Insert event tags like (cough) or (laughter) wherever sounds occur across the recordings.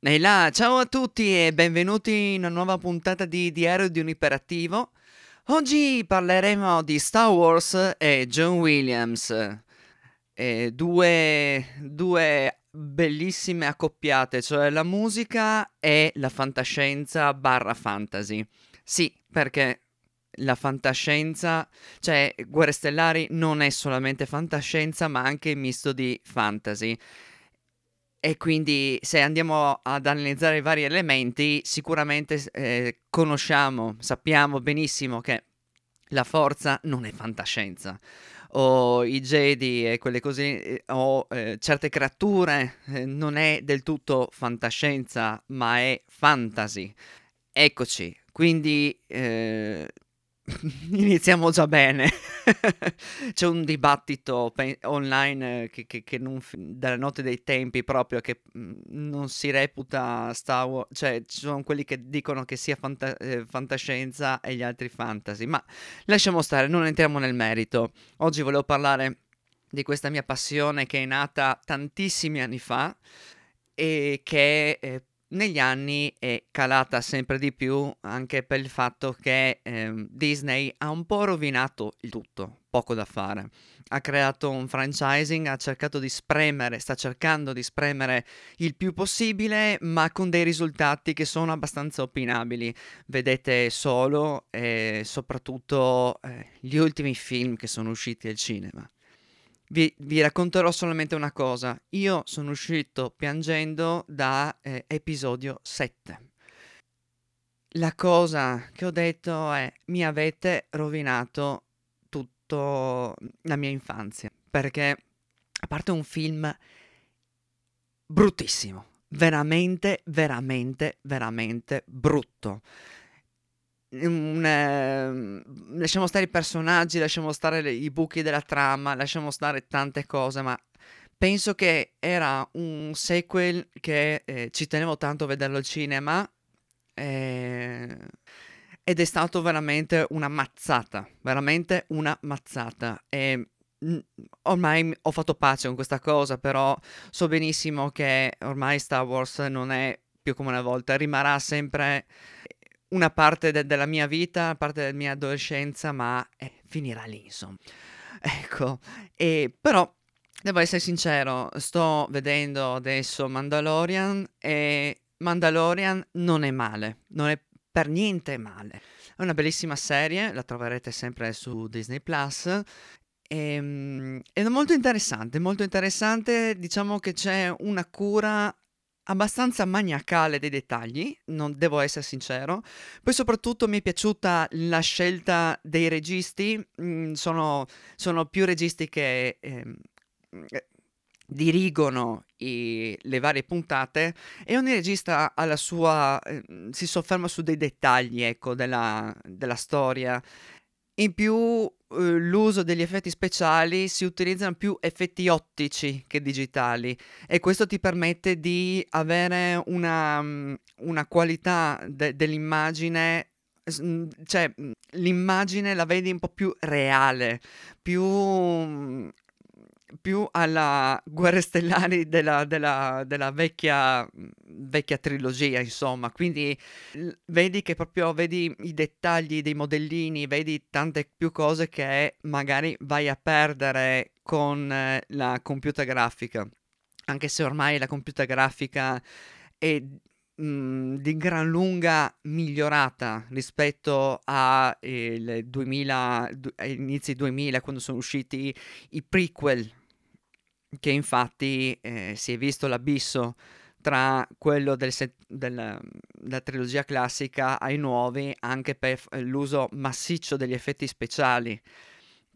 E là, ciao a tutti e benvenuti in una nuova puntata di Diario di un Iperattivo. Oggi parleremo di Star Wars e John Williams, e due, due bellissime accoppiate, cioè la musica e la fantascienza barra fantasy. Sì, perché la fantascienza, cioè Guerre Stellari non è solamente fantascienza, ma anche misto di fantasy. E quindi se andiamo ad analizzare i vari elementi, sicuramente eh, conosciamo, sappiamo benissimo che la forza non è fantascienza, o i Jedi e quelle cose, eh, o eh, certe creature, eh, non è del tutto fantascienza, ma è fantasy. Eccoci, quindi eh, (laughs) Iniziamo già bene. (laughs) C'è un dibattito pe- online eh, che, che, che non, dalla notte dei tempi proprio che mm, non si reputa Star Wars, cioè ci sono quelli che dicono che sia fanta- eh, fantascienza e gli altri fantasy, ma lasciamo stare, non entriamo nel merito. Oggi volevo parlare di questa mia passione che è nata tantissimi anni fa e che eh, negli anni è calata sempre di più anche per il fatto che eh, Disney ha un po' rovinato il tutto, poco da fare. Ha creato un franchising, ha cercato di spremere, sta cercando di spremere il più possibile, ma con dei risultati che sono abbastanza opinabili. Vedete solo e soprattutto eh, gli ultimi film che sono usciti al cinema. Vi, vi, racconterò solamente una cosa. Io sono uscito piangendo da eh, episodio 7. La cosa che ho detto è mi avete rovinato tutta la mia infanzia. Perché a parte un film bruttissimo, veramente, veramente, veramente brutto un, eh, lasciamo stare i personaggi, lasciamo stare le, i buchi della trama, lasciamo stare tante cose, ma penso che era un sequel che eh, ci tenevo tanto a vederlo al cinema eh, ed è stato veramente una mazzata, veramente una mazzata. E, mh, ormai ho fatto pace con questa cosa, però so benissimo che ormai Star Wars non è più come una volta, rimarrà sempre una parte de- della mia vita, una parte della mia adolescenza, ma eh, finirà lì, insomma. (laughs) Ecco, e, però devo essere sincero, sto vedendo adesso Mandalorian e Mandalorian non è male, non è per niente male. È una bellissima serie, la troverete sempre su Disney Plus. Ehm, è molto interessante, molto interessante. Diciamo che c'è una cura abbastanza maniacale dei dettagli, non devo essere sincero. Poi soprattutto mi è piaciuta la scelta dei registi, mm, sono, sono, più registi che ehm, eh, dirigono i, le varie puntate e ogni regista ha la sua, eh, si sofferma su dei dettagli, ecco, della, della storia. In più eh, l'uso degli effetti speciali si utilizzano più effetti ottici che digitali e questo ti permette di avere una, mm, una qualità de- dell'immagine mm, cioè mm, l'immagine la vedi un po' più reale, più più alla Guerre Stellari della, della, della vecchia, vecchia, trilogia, insomma. Quindi vedi che proprio vedi i dettagli dei modellini, vedi tante più cose che magari vai a perdere con eh, la computer grafica. Anche se ormai la computer grafica è mh, di gran lunga migliorata rispetto eh, 2000, inizi 2000 quando sono usciti i prequel che infatti eh, si è visto l'abisso tra quello del set, del, della trilogia classica ai nuovi anche per l'uso massiccio degli effetti speciali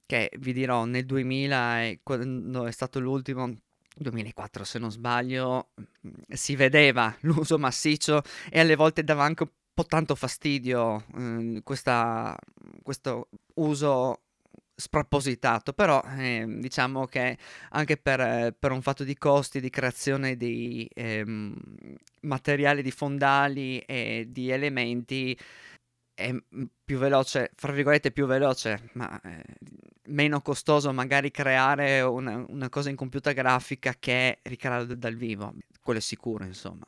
che vi dirò nel 2000 quando è stato l'ultimo 2004 se non sbaglio mm, si vedeva (laughs) l'uso massiccio e alle volte dava anche un po' tanto fastidio eh, questa, questo uso spropositato, però eh, diciamo che anche per, eh, per, un fatto di costi di creazione di eh, materiali di fondali e di elementi è più veloce, fra virgolette più veloce, ma eh, meno costoso magari creare una, una, cosa in computer grafica che ricrearla dal vivo, quello è sicuro insomma.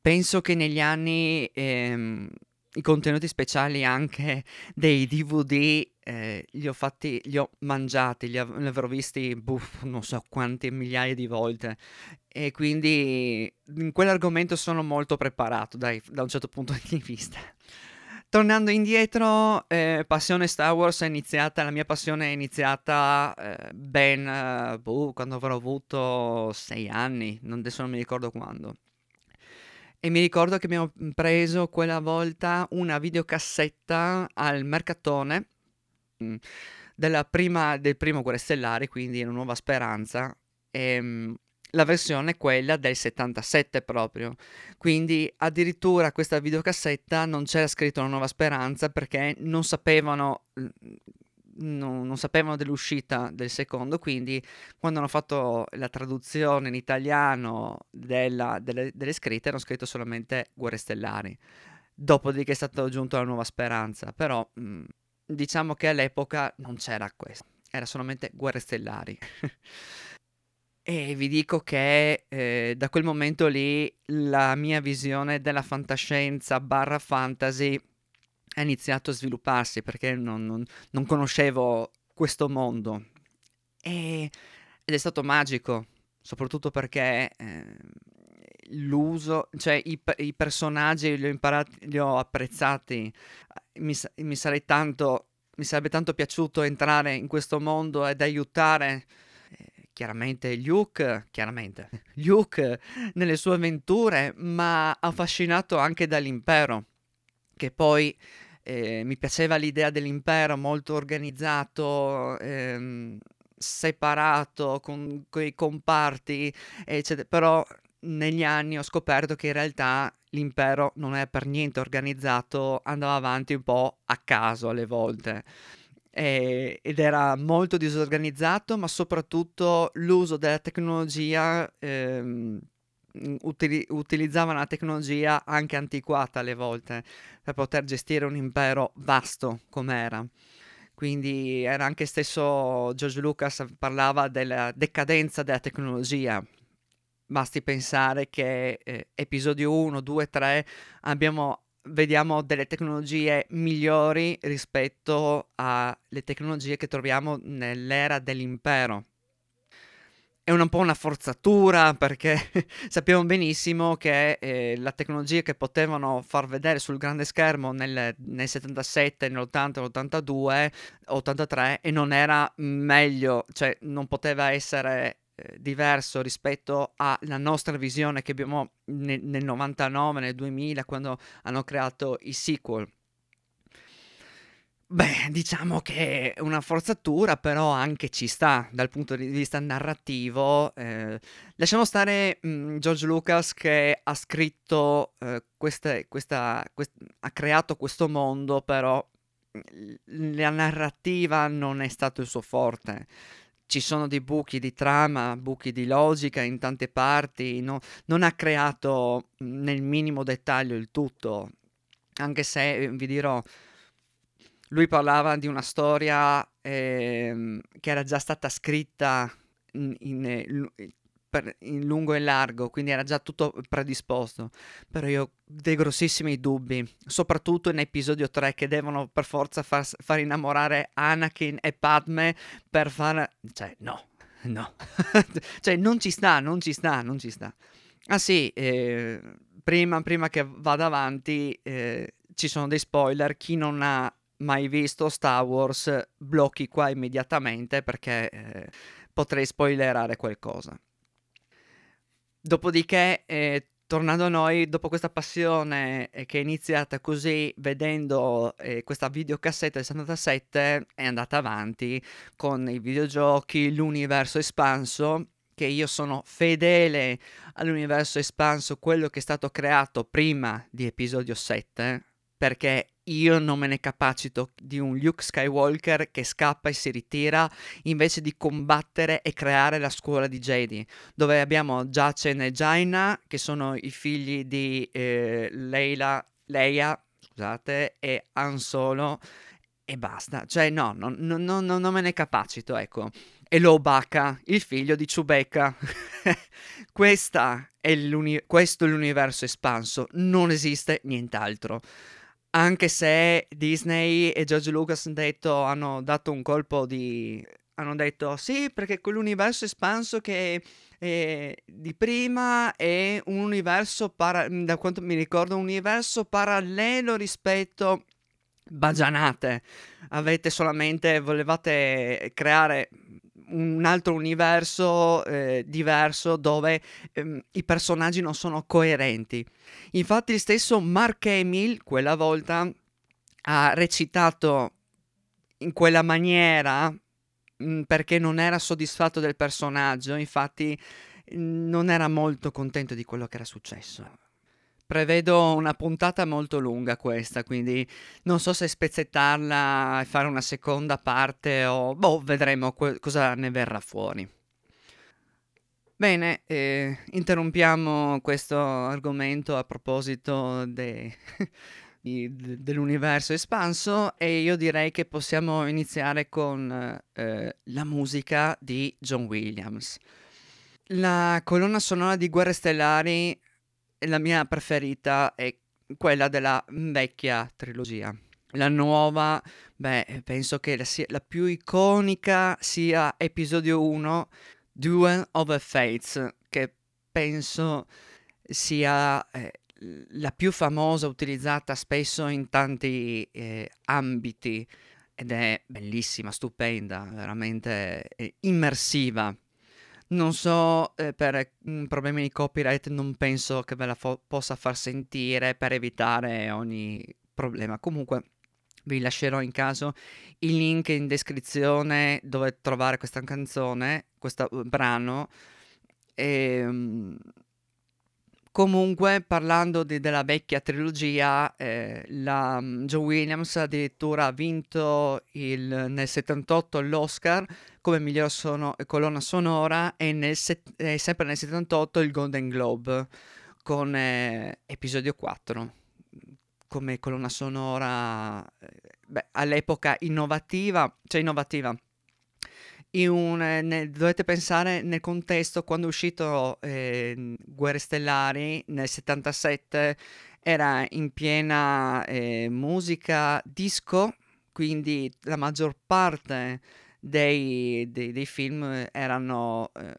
penso che negli anni ehm, i contenuti speciali anche dei DVD eh, li ho fatti, li ho mangiati, li, av- li avrò visti buff, non so quante migliaia di volte e quindi in quell'argomento sono molto preparato dai, da un certo punto di vista. Tornando indietro, eh, passione Star Wars è iniziata, la mia passione è iniziata eh, ben boh, quando avrò avuto sei anni, non, adesso non mi ricordo quando. E mi ricordo che abbiamo preso quella volta una videocassetta al mercatone mh, mm, prima, del primo Guerre Stellari, quindi una nuova speranza. E, mh, la versione è quella del 77 proprio. Quindi addirittura questa videocassetta non c'era scritto una nuova speranza perché non sapevano non, non, sapevano dell'uscita del secondo, quindi quando hanno fatto la traduzione in italiano della, delle, delle, scritte hanno scritto solamente Guerre Stellari. Dopodiché è stata aggiunta la nuova speranza, però mh, diciamo che all'epoca non c'era questo, era solamente Guerre Stellari. (laughs) E vi dico che eh, da quel momento lì la mia visione della fantascienza barra fantasy ha iniziato a svilupparsi perché non, non, non conoscevo questo mondo. E, ed è stato magico, soprattutto perché eh, l'uso, cioè i, i, personaggi li ho imparati, li ho apprezzati. Mi, mi, sarei tanto, mi sarebbe tanto piaciuto entrare in questo mondo ed aiutare chiaramente Luke, chiaramente, (laughs) Luke nelle sue avventure, ma affascinato anche dall'impero, che poi eh, mi piaceva l'idea dell'impero molto organizzato, ehm, separato, con quei comparti, eccetera, però negli anni ho scoperto che in realtà l'impero non è per niente organizzato, andava avanti un po' a caso alle volte. Ed era molto disorganizzato, ma soprattutto l'uso della tecnologia, ehm, utili- utilizzavano la tecnologia anche antiquata alle volte per poter gestire un impero vasto come era. Quindi era anche stesso George Lucas parlava della decadenza della tecnologia. Basti pensare che eh, episodio 1, 2, 3 abbiamo vediamo delle tecnologie migliori rispetto alle tecnologie che troviamo nell'era dell'impero. È un po' una forzatura perché (laughs) sappiamo benissimo che eh, la tecnologia che potevano far vedere sul grande schermo nel, nel 77, nell'80, nell'82, 83 e non era meglio, cioè non poteva essere eh, diverso rispetto alla nostra visione che abbiamo nel, nel 99, nel 2000, quando hanno creato i sequel. Beh, diciamo che è una forzatura, però anche ci sta dal punto di vista narrativo. Eh, lasciamo stare mh, mm, George Lucas che ha scritto, eh, queste, questa, quest- ha creato questo mondo, però mm, la narrativa non è stato il suo forte ci sono dei buchi di trama, buchi di logica in tante parti, no? non ha creato nel minimo dettaglio il tutto, anche se eh, vi dirò, lui parlava di una storia eh, che era già stata scritta in, in, per, in lungo e largo, quindi era già tutto predisposto. Però io ho dei grossissimi dubbi, soprattutto in episodio 3 che devono per forza far, far innamorare Anakin e Padme per far... Cioè, no, (laughs) no. (laughs) cioè, non ci sta, non ci sta, non ci sta. Ah sì, eh, prima, prima, che vada avanti, eh, ci sono dei spoiler. Chi non ha mai visto Star Wars, blocchi qua immediatamente perché eh, potrei spoilerare qualcosa. Dopodiché, eh, tornando a noi, dopo questa passione eh, che è iniziata così, vedendo eh, questa videocassetta del 77, è andata avanti con i videogiochi, l'universo espanso, che io sono fedele all'universo espanso, quello che è stato creato prima di episodio 7, perché io non me ne capacito di un Luke Skywalker che scappa e si ritira invece di combattere e creare la scuola di Jedi, dove abbiamo Jacen e Jaina, che sono i figli di eh, Leila, Leia, scusate, e Han Solo, e basta. Cioè, no, no, no, no, non me ne capacito, ecco. e Lobaka, il figlio di Chewbacca. (laughs) è questo è l'universo espanso, non esiste nient'altro. Anche se Disney e George Lucas hanno, detto, hanno dato un colpo di... hanno detto sì, perché quell'universo espanso che eh, di prima è un universo, para- da quanto mi ricordo, un universo parallelo rispetto bagianate. Avete solamente, volevate creare un altro universo eh, diverso dove ehm, i personaggi non sono coerenti. Infatti il stesso Mark Hamill quella volta ha recitato in quella maniera mh, mm, perché non era soddisfatto del personaggio, infatti non era molto contento di quello che era successo. Prevedo una puntata molto lunga questa, quindi non so se spezzettarla e fare una seconda parte o boh, vedremo que- cosa ne verrà fuori. Bene, eh, interrompiamo questo argomento a proposito de- (laughs) di, de- dell'universo espanso e io direi che possiamo iniziare con eh, la musica di John Williams. La colonna sonora di Guerre Stellari la mia preferita è quella della vecchia trilogia. La nuova, beh, penso che la, sia, la più iconica sia episodio 1, Duel of the Fates, che penso sia eh, la più famosa, utilizzata spesso in tanti eh, ambiti ed è bellissima, stupenda, veramente eh, immersiva. Non so, eh, per mm, problemi di copyright non penso che ve la fo- possa far sentire per evitare ogni problema. Comunque vi lascerò in caso il link in descrizione dove trovare questa canzone, questo uh, brano. E, um, Comunque, parlando di, della vecchia trilogia, eh, la, mm, Joe Williams addirittura ha vinto il, nel 78 l'Oscar come miglior sono, colonna sonora e nel eh, sempre nel 78 il Golden Globe con eh, episodio 4 come colonna sonora eh, beh, all'epoca innovativa, cioè innovativa un, ne, dovete pensare nel contesto quando è uscito eh, Guerre Stellari nel 77 era in piena eh, musica disco quindi la maggior parte dei, dei, dei film erano eh,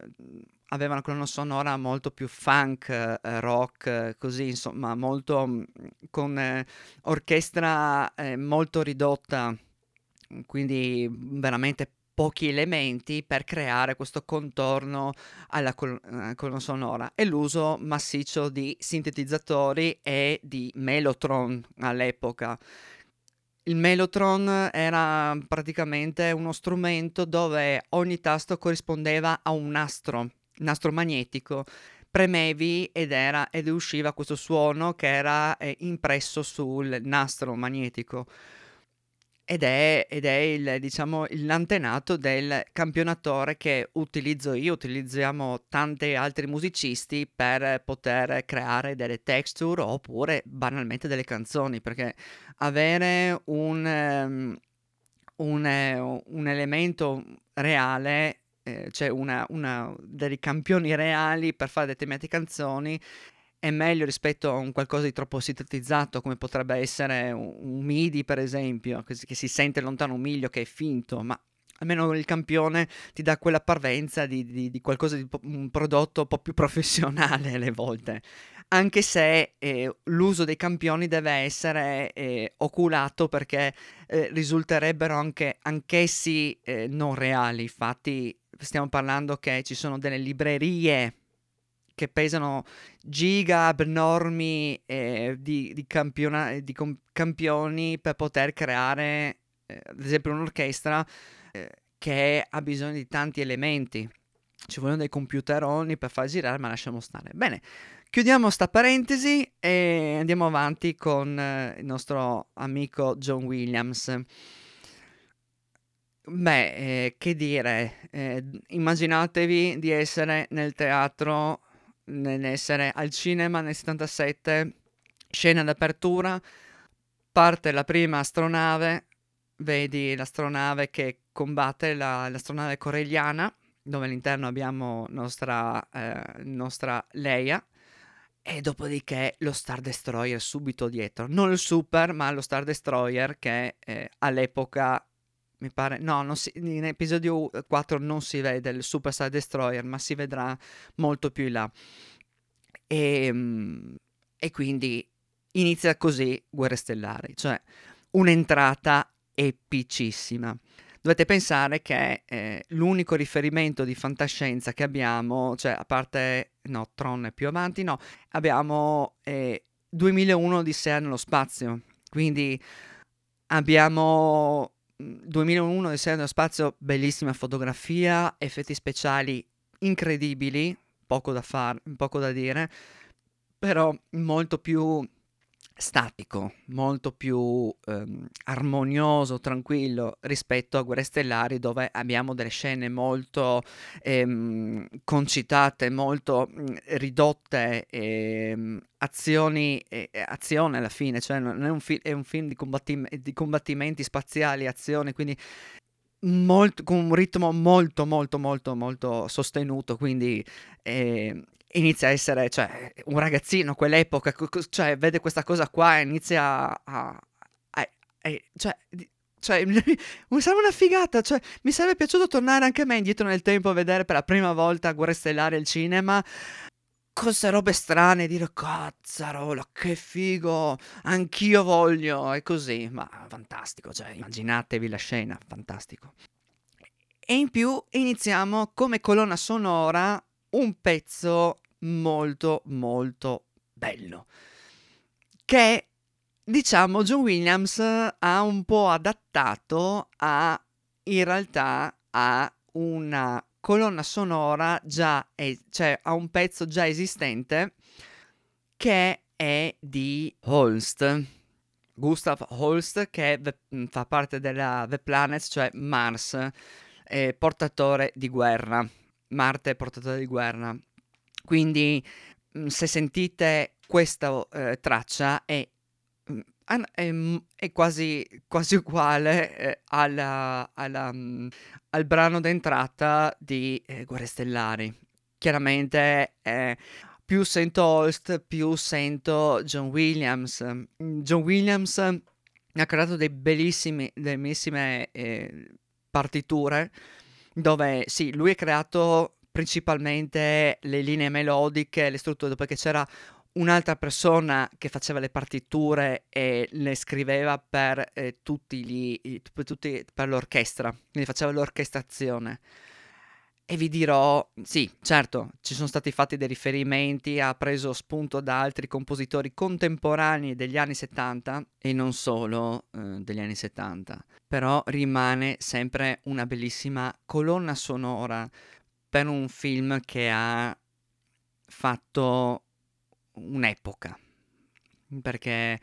avevano una colonna sonora molto più funk, eh, rock, così insomma, molto mm, con eh, orchestra eh, molto ridotta, quindi veramente pochi elementi per creare questo contorno alla col- eh, colonna sonora e l'uso massiccio di sintetizzatori e di Mellotron all'epoca. Il Mellotron era praticamente uno strumento dove ogni tasto corrispondeva a un nastro, nastro magnetico. Premevi ed, era, ed usciva questo suono che era eh, impresso sul nastro magnetico ed è, ed è il, diciamo, l'antenato del campionatore che utilizzo io, utilizziamo tanti altri musicisti per poter creare delle texture oppure banalmente delle canzoni, perché avere un, um, un, uh, un elemento reale, eh, cioè una, una, dei campioni reali per fare determinate canzoni, è meglio rispetto a un qualcosa di troppo sintetizzato come potrebbe essere un, MIDI per esempio, che, che, si sente lontano un miglio che è finto, ma almeno il campione ti dà quella parvenza di, di, di qualcosa di un prodotto un po' più professionale alle volte. Anche se eh, l'uso dei campioni deve essere eh, oculato perché eh, risulterebbero anche anch'essi eh, non reali. Infatti, stiamo parlando che ci sono delle librerie che pesano giga abnormi eh, di, di, campiona- di com- campioni per poter creare, eh, ad esempio, un'orchestra eh, che ha bisogno di tanti elementi. Ci vogliono dei computeroni per far girare, ma lasciamo stare. Bene, chiudiamo sta parentesi e andiamo avanti con eh, il nostro amico John Williams. Beh, eh, che dire, eh, immaginatevi di essere nel teatro nell'essere al cinema nel 77, scena d'apertura, parte la prima astronave, vedi l'astronave che combatte la, l'astronave corelliana, dove all'interno abbiamo nostra, eh, nostra Leia, e dopodiché lo Star Destroyer subito dietro. Non il Super, ma lo Star Destroyer che eh, all'epoca mi pare, no, si, in episodio 4 non si vede il Super Star Destroyer, ma si vedrà molto più in là. E, ehm, e quindi inizia così Guerre Stellari, cioè un'entrata epicissima. Dovete pensare che eh, l'unico riferimento di fantascienza che abbiamo, cioè a parte, no, Tron è più avanti, no, abbiamo eh, 2001 di Sea nello spazio, quindi abbiamo 2001 mm, di Sea nello spazio, bellissima fotografia, effetti speciali incredibili, poco da fare, poco da dire, però molto più statico, molto più ehm, armonioso, tranquillo rispetto a Guerre Stellari dove abbiamo delle scene molto ehm, concitate, molto mh, mm, ridotte, ehm, azioni, eh, azione alla fine, cioè non è un, fi- è un film di, combattim- di, combattimenti spaziali, azione, quindi molto, con un ritmo molto molto molto molto sostenuto, quindi eh, inizia a essere, cioè, un ragazzino quell'epoca, cioè, vede questa cosa qua e inizia a... a, a, a cioè, cioè, (laughs) mi sembra una figata, cioè, mi sarebbe piaciuto tornare anche a me indietro nel tempo a vedere per la prima volta Guerre Stellari al cinema, queste robe strane, dire cazzarola, che figo, anch'io voglio, e così, ma fantastico, cioè, immaginatevi la scena, fantastico. E in più iniziamo come colonna sonora un pezzo molto molto bello che diciamo John Williams ha un po' adattato a in realtà a una colonna sonora già es- cioè a un pezzo già esistente che è di Holst Gustav Holst che fa parte della The Planet cioè Mars eh, portatore di guerra Marte è portatore di guerra. Quindi se sentite questa eh, traccia è, è, è, quasi, quasi uguale eh, alla, alla, al brano d'entrata di eh, Guerre Stellari. Chiaramente più sento Holst, più sento John Williams. John Williams ha creato dei bellissimi, bellissime eh, partiture dove sì, lui ha creato principalmente le linee melodiche, le strutture, perché c'era un'altra persona che faceva le partiture e le scriveva per eh, tutti gli, per, tutti, per l'orchestra, quindi faceva l'orchestrazione. E vi dirò, sì, certo, ci sono stati fatti dei riferimenti, ha preso spunto da altri compositori contemporanei degli anni 70 e non solo eh, degli anni 70, però rimane sempre una bellissima colonna sonora per un film che ha fatto un'epoca, perché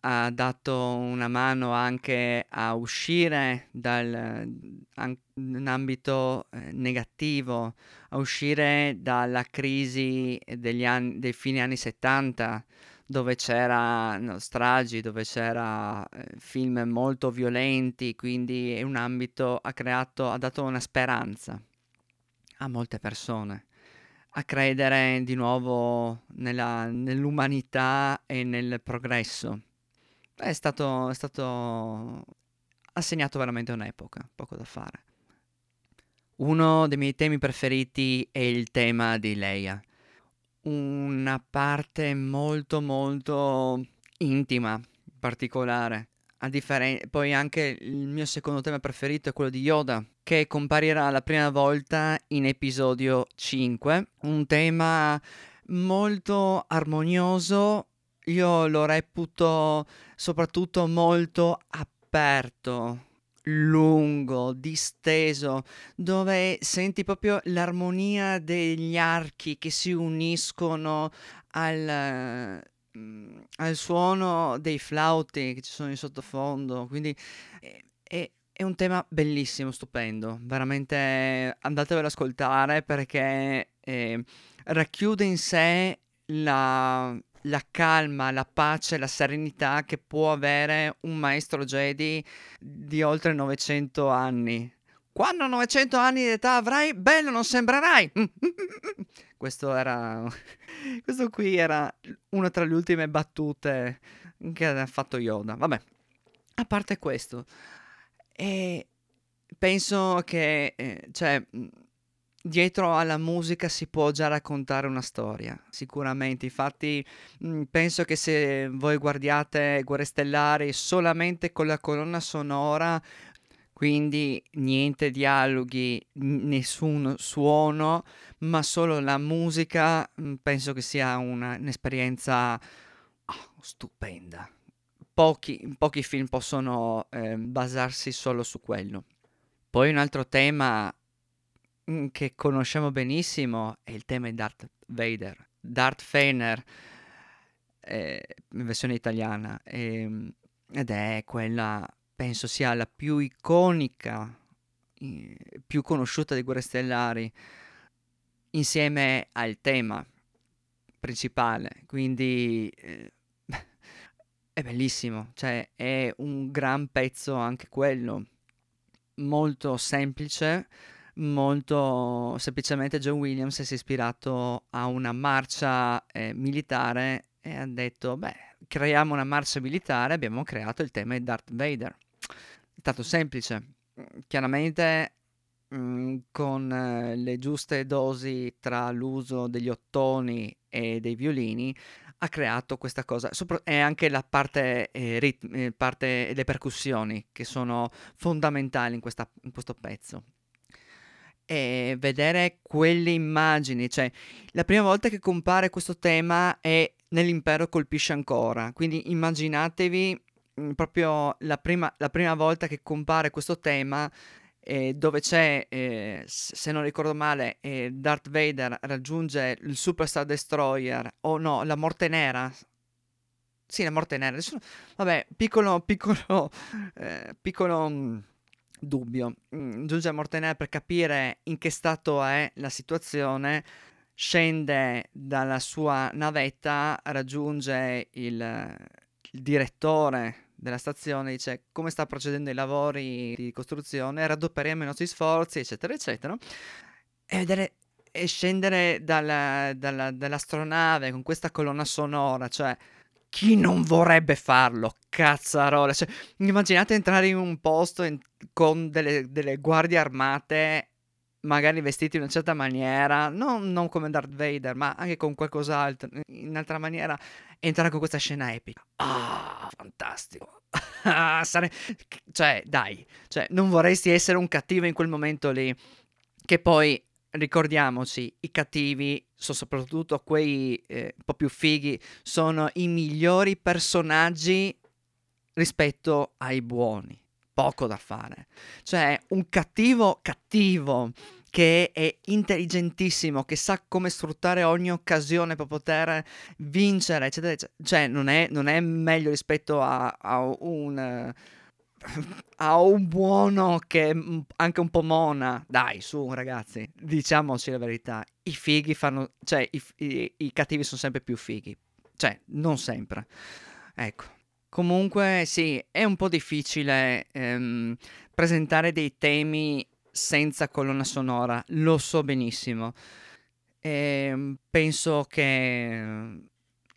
ha dato una mano anche a uscire dal un ambito eh, negativo, a uscire dalla crisi degli anni, dei fine anni 70, dove c'erano stragi, dove c'era eh, film molto violenti, quindi è un ambito ha creato, ha dato una speranza a molte persone a credere di nuovo nella, nell'umanità e nel progresso è stato, è stato ha segnato veramente un'epoca, poco da fare. Uno dei miei temi preferiti è il tema di Leia. Una parte molto molto intima, particolare. Differen- poi anche il mio secondo tema preferito è quello di Yoda, che comparirà la prima volta in episodio 5. Un tema molto armonioso io lo reputo soprattutto molto aperto, lungo, disteso, dove senti proprio l'armonia degli archi che si uniscono al, mm, al suono dei flauti che ci sono in sottofondo. Quindi è, è, è un tema bellissimo, stupendo. Veramente andatevelo ad ascoltare perché eh, racchiude in sé la la calma, la pace, la serenità che può avere un maestro Jedi di oltre 900 anni. Quando 900 anni di età avrai, bello non sembrerai. (laughs) Questo era. (laughs) Questo qui era una tra le ultime battute che ha fatto Yoda. Vabbè, a parte questo, eh, penso che. Eh, cioè dietro alla musica si può già raccontare una storia, sicuramente. Infatti, penso che se voi guardiate Guerre Stellari solamente con la colonna sonora, quindi niente dialoghi, nessun suono, ma solo la musica, penso che sia una, un'esperienza oh, stupenda. Pochi, pochi, film possono eh, basarsi solo su quello. Poi un altro tema che conosciamo benissimo è il tema di Darth Vader, Darth Fener, in versione italiana, eh, ed è quella, penso sia la più iconica, più conosciuta di Guerre Stellari, insieme al tema principale, quindi eh, (laughs) è bellissimo, cioè è un gran pezzo anche quello, molto semplice, molto semplicemente John Williams si è ispirato a una marcia eh, militare e ha detto, beh, creiamo una marcia militare, abbiamo creato il tema di Darth Vader. È stato semplice. Chiaramente mm, con eh, le giuste dosi tra l'uso degli ottoni e dei violini ha creato questa cosa e anche la parte, eh, rit- eh, parte le percussioni che sono fondamentali in, questa, in questo pezzo e vedere quelle immagini, cioè la prima volta che compare questo tema è nell'impero colpisce ancora, quindi immaginatevi mh, proprio la prima, la prima, volta che compare questo tema eh, dove c'è, eh, se non ricordo male, eh, Darth Vader raggiunge il Superstar Destroyer o no, la Morte Nera. Sì, la Morte Nera. Vabbè, piccolo, piccolo, (laughs) eh, piccolo dubbio. Mm, giunge a Mortenay per capire in che stato è la situazione, scende dalla sua navetta, raggiunge il, il direttore della stazione, dice come sta procedendo i lavori di costruzione, raddoppieremo i nostri sforzi, eccetera, eccetera. E vedere e scendere dalla, dalla, dall'astronave con questa colonna sonora, cioè chi non vorrebbe farlo? Cazzarola. Cioè, immaginate entrare in un posto in, con delle, delle, guardie armate, magari vestiti in una certa maniera, non, non, come Darth Vader, ma anche con qualcos'altro, in un'altra maniera, entrare con questa scena epica. Ah, fantastico. (laughs) Sare... Cioè, dai, cioè, non vorresti essere un cattivo in quel momento lì, che poi ricordiamoci, i cattivi, so soprattutto quei eh, un po' più fighi, sono i migliori personaggi rispetto ai buoni. Poco da fare. Cioè, un cattivo cattivo che è intelligentissimo, che sa come sfruttare ogni occasione per poter vincere, eccetera, eccetera. Cioè, non è, non è meglio rispetto a, a un... Uh, (laughs) ha un buono che è anche un po' mona. Dai, su, ragazzi, diciamoci la verità. I fighi fanno. cioè, i, i, i cattivi sono sempre più fighi. Cioè, non sempre. Ecco. Comunque, sì, è un po' difficile ehm, presentare dei temi senza colonna sonora, lo so benissimo. E ehm, penso che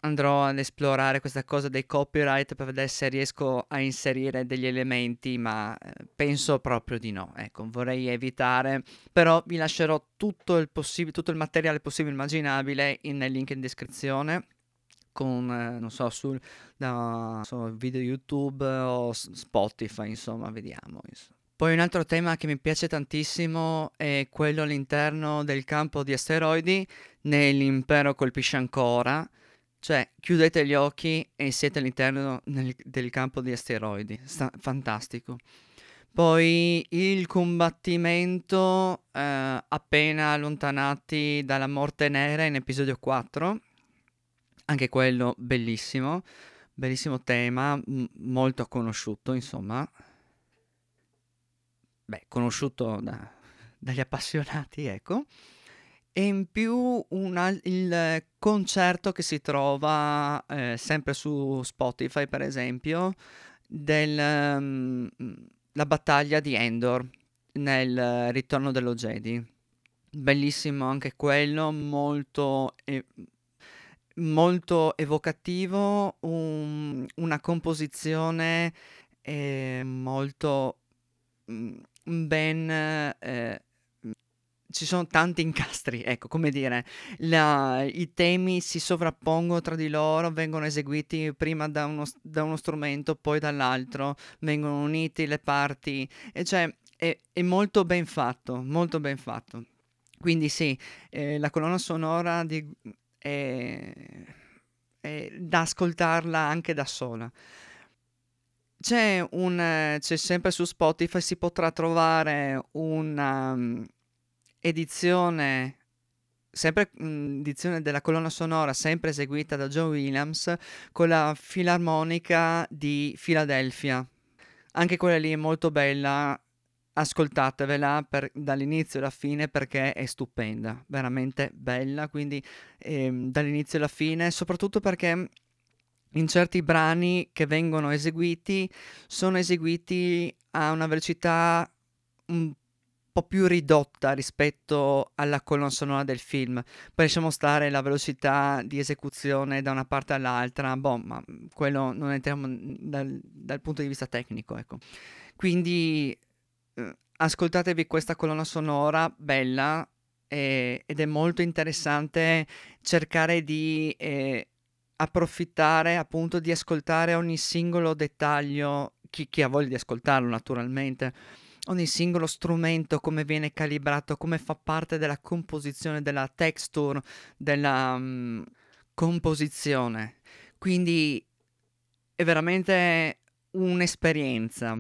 andrò ad esplorare questa cosa dei copyright per vedere se riesco a inserire degli elementi, ma eh, penso proprio di no. Ecco, vorrei evitare, però vi lascerò tutto il, possib- tutto il materiale possibile immaginabile in, nel link in descrizione con, eh, non so, sul da, so, video YouTube o Spotify, insomma, vediamo. Insomma. Poi un altro tema che mi piace tantissimo è quello all'interno del campo di asteroidi, nell'impero colpisce ancora, cioè, chiudete gli occhi e siete all'interno nel, del campo di asteroidi. Sta, fantastico. Poi il combattimento eh, appena allontanati dalla morte nera in episodio 4. Anche quello bellissimo. Bellissimo tema, m- molto conosciuto, insomma. Beh, conosciuto da, dagli appassionati, ecco e in più una, il concerto che si trova eh, sempre su Spotify, per esempio, della um, battaglia di Endor. nel Ritorno dello Jedi. Bellissimo anche quello, molto, e- molto evocativo, un- una composizione eh, molto mm, ben... ci sono tanti incastri, ecco, come dire, la- i temi si sovrappongono tra di loro, vengono eseguiti prima da uno, da uno strumento, poi dall'altro, vengono uniti le parti, e cioè è, è molto ben fatto, molto ben fatto. Quindi sì, eh, la colonna sonora di, è, è da ascoltarla anche da sola. C'è un, c'è sempre su Spotify, si potrà trovare um, edizione, sempre um, edizione della colonna sonora, sempre eseguita da John Williams, con la Filarmonica di Filadelfia. Anche quella lì è molto bella, ascoltatevela per, dall'inizio alla fine perché è stupenda, veramente bella, quindi ehm, dall'inizio alla fine, soprattutto perché in certi brani che vengono eseguiti sono eseguiti a una velocità un po' più ridotta rispetto alla colonna sonora del film. Poi lasciamo stare la velocità di esecuzione da una parte all'altra, boh, ma quello non entriamo dal, dal punto di vista tecnico, ecco. Quindi eh, ascoltatevi questa colonna sonora bella eh, ed è molto interessante cercare di eh, approfittare appunto di ascoltare ogni singolo dettaglio, chi, chi ha voglia di ascoltarlo naturalmente, ogni singolo strumento, come viene calibrato, come fa parte della composizione, della texture, della um, composizione. Quindi è veramente un'esperienza.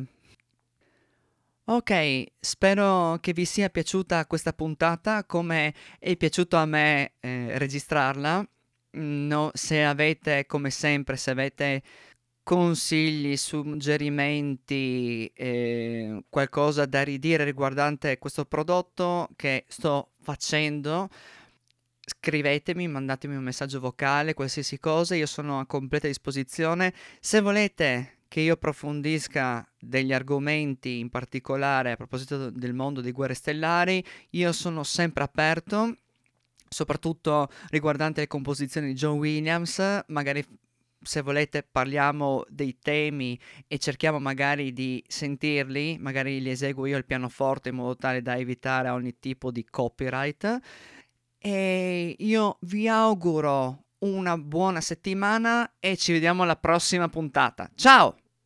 Ok, spero che vi sia piaciuta questa puntata come è piaciuto a me eh, registrarla. No, se avete, come sempre, se avete consigli, suggerimenti, eh, qualcosa da ridire riguardante questo prodotto che sto facendo, scrivetemi, mandatemi un messaggio vocale, qualsiasi cosa, io sono a completa disposizione. Se volete che io approfondisca degli argomenti in particolare a proposito del mondo di guerre stellari, io sono sempre aperto, soprattutto riguardante le composizioni di John Williams, magari se volete parliamo dei temi e cerchiamo magari di sentirli, magari li eseguo io al pianoforte in modo tale da evitare ogni tipo di copyright. E io vi auguro una buona settimana e ci vediamo alla prossima puntata. Ciao!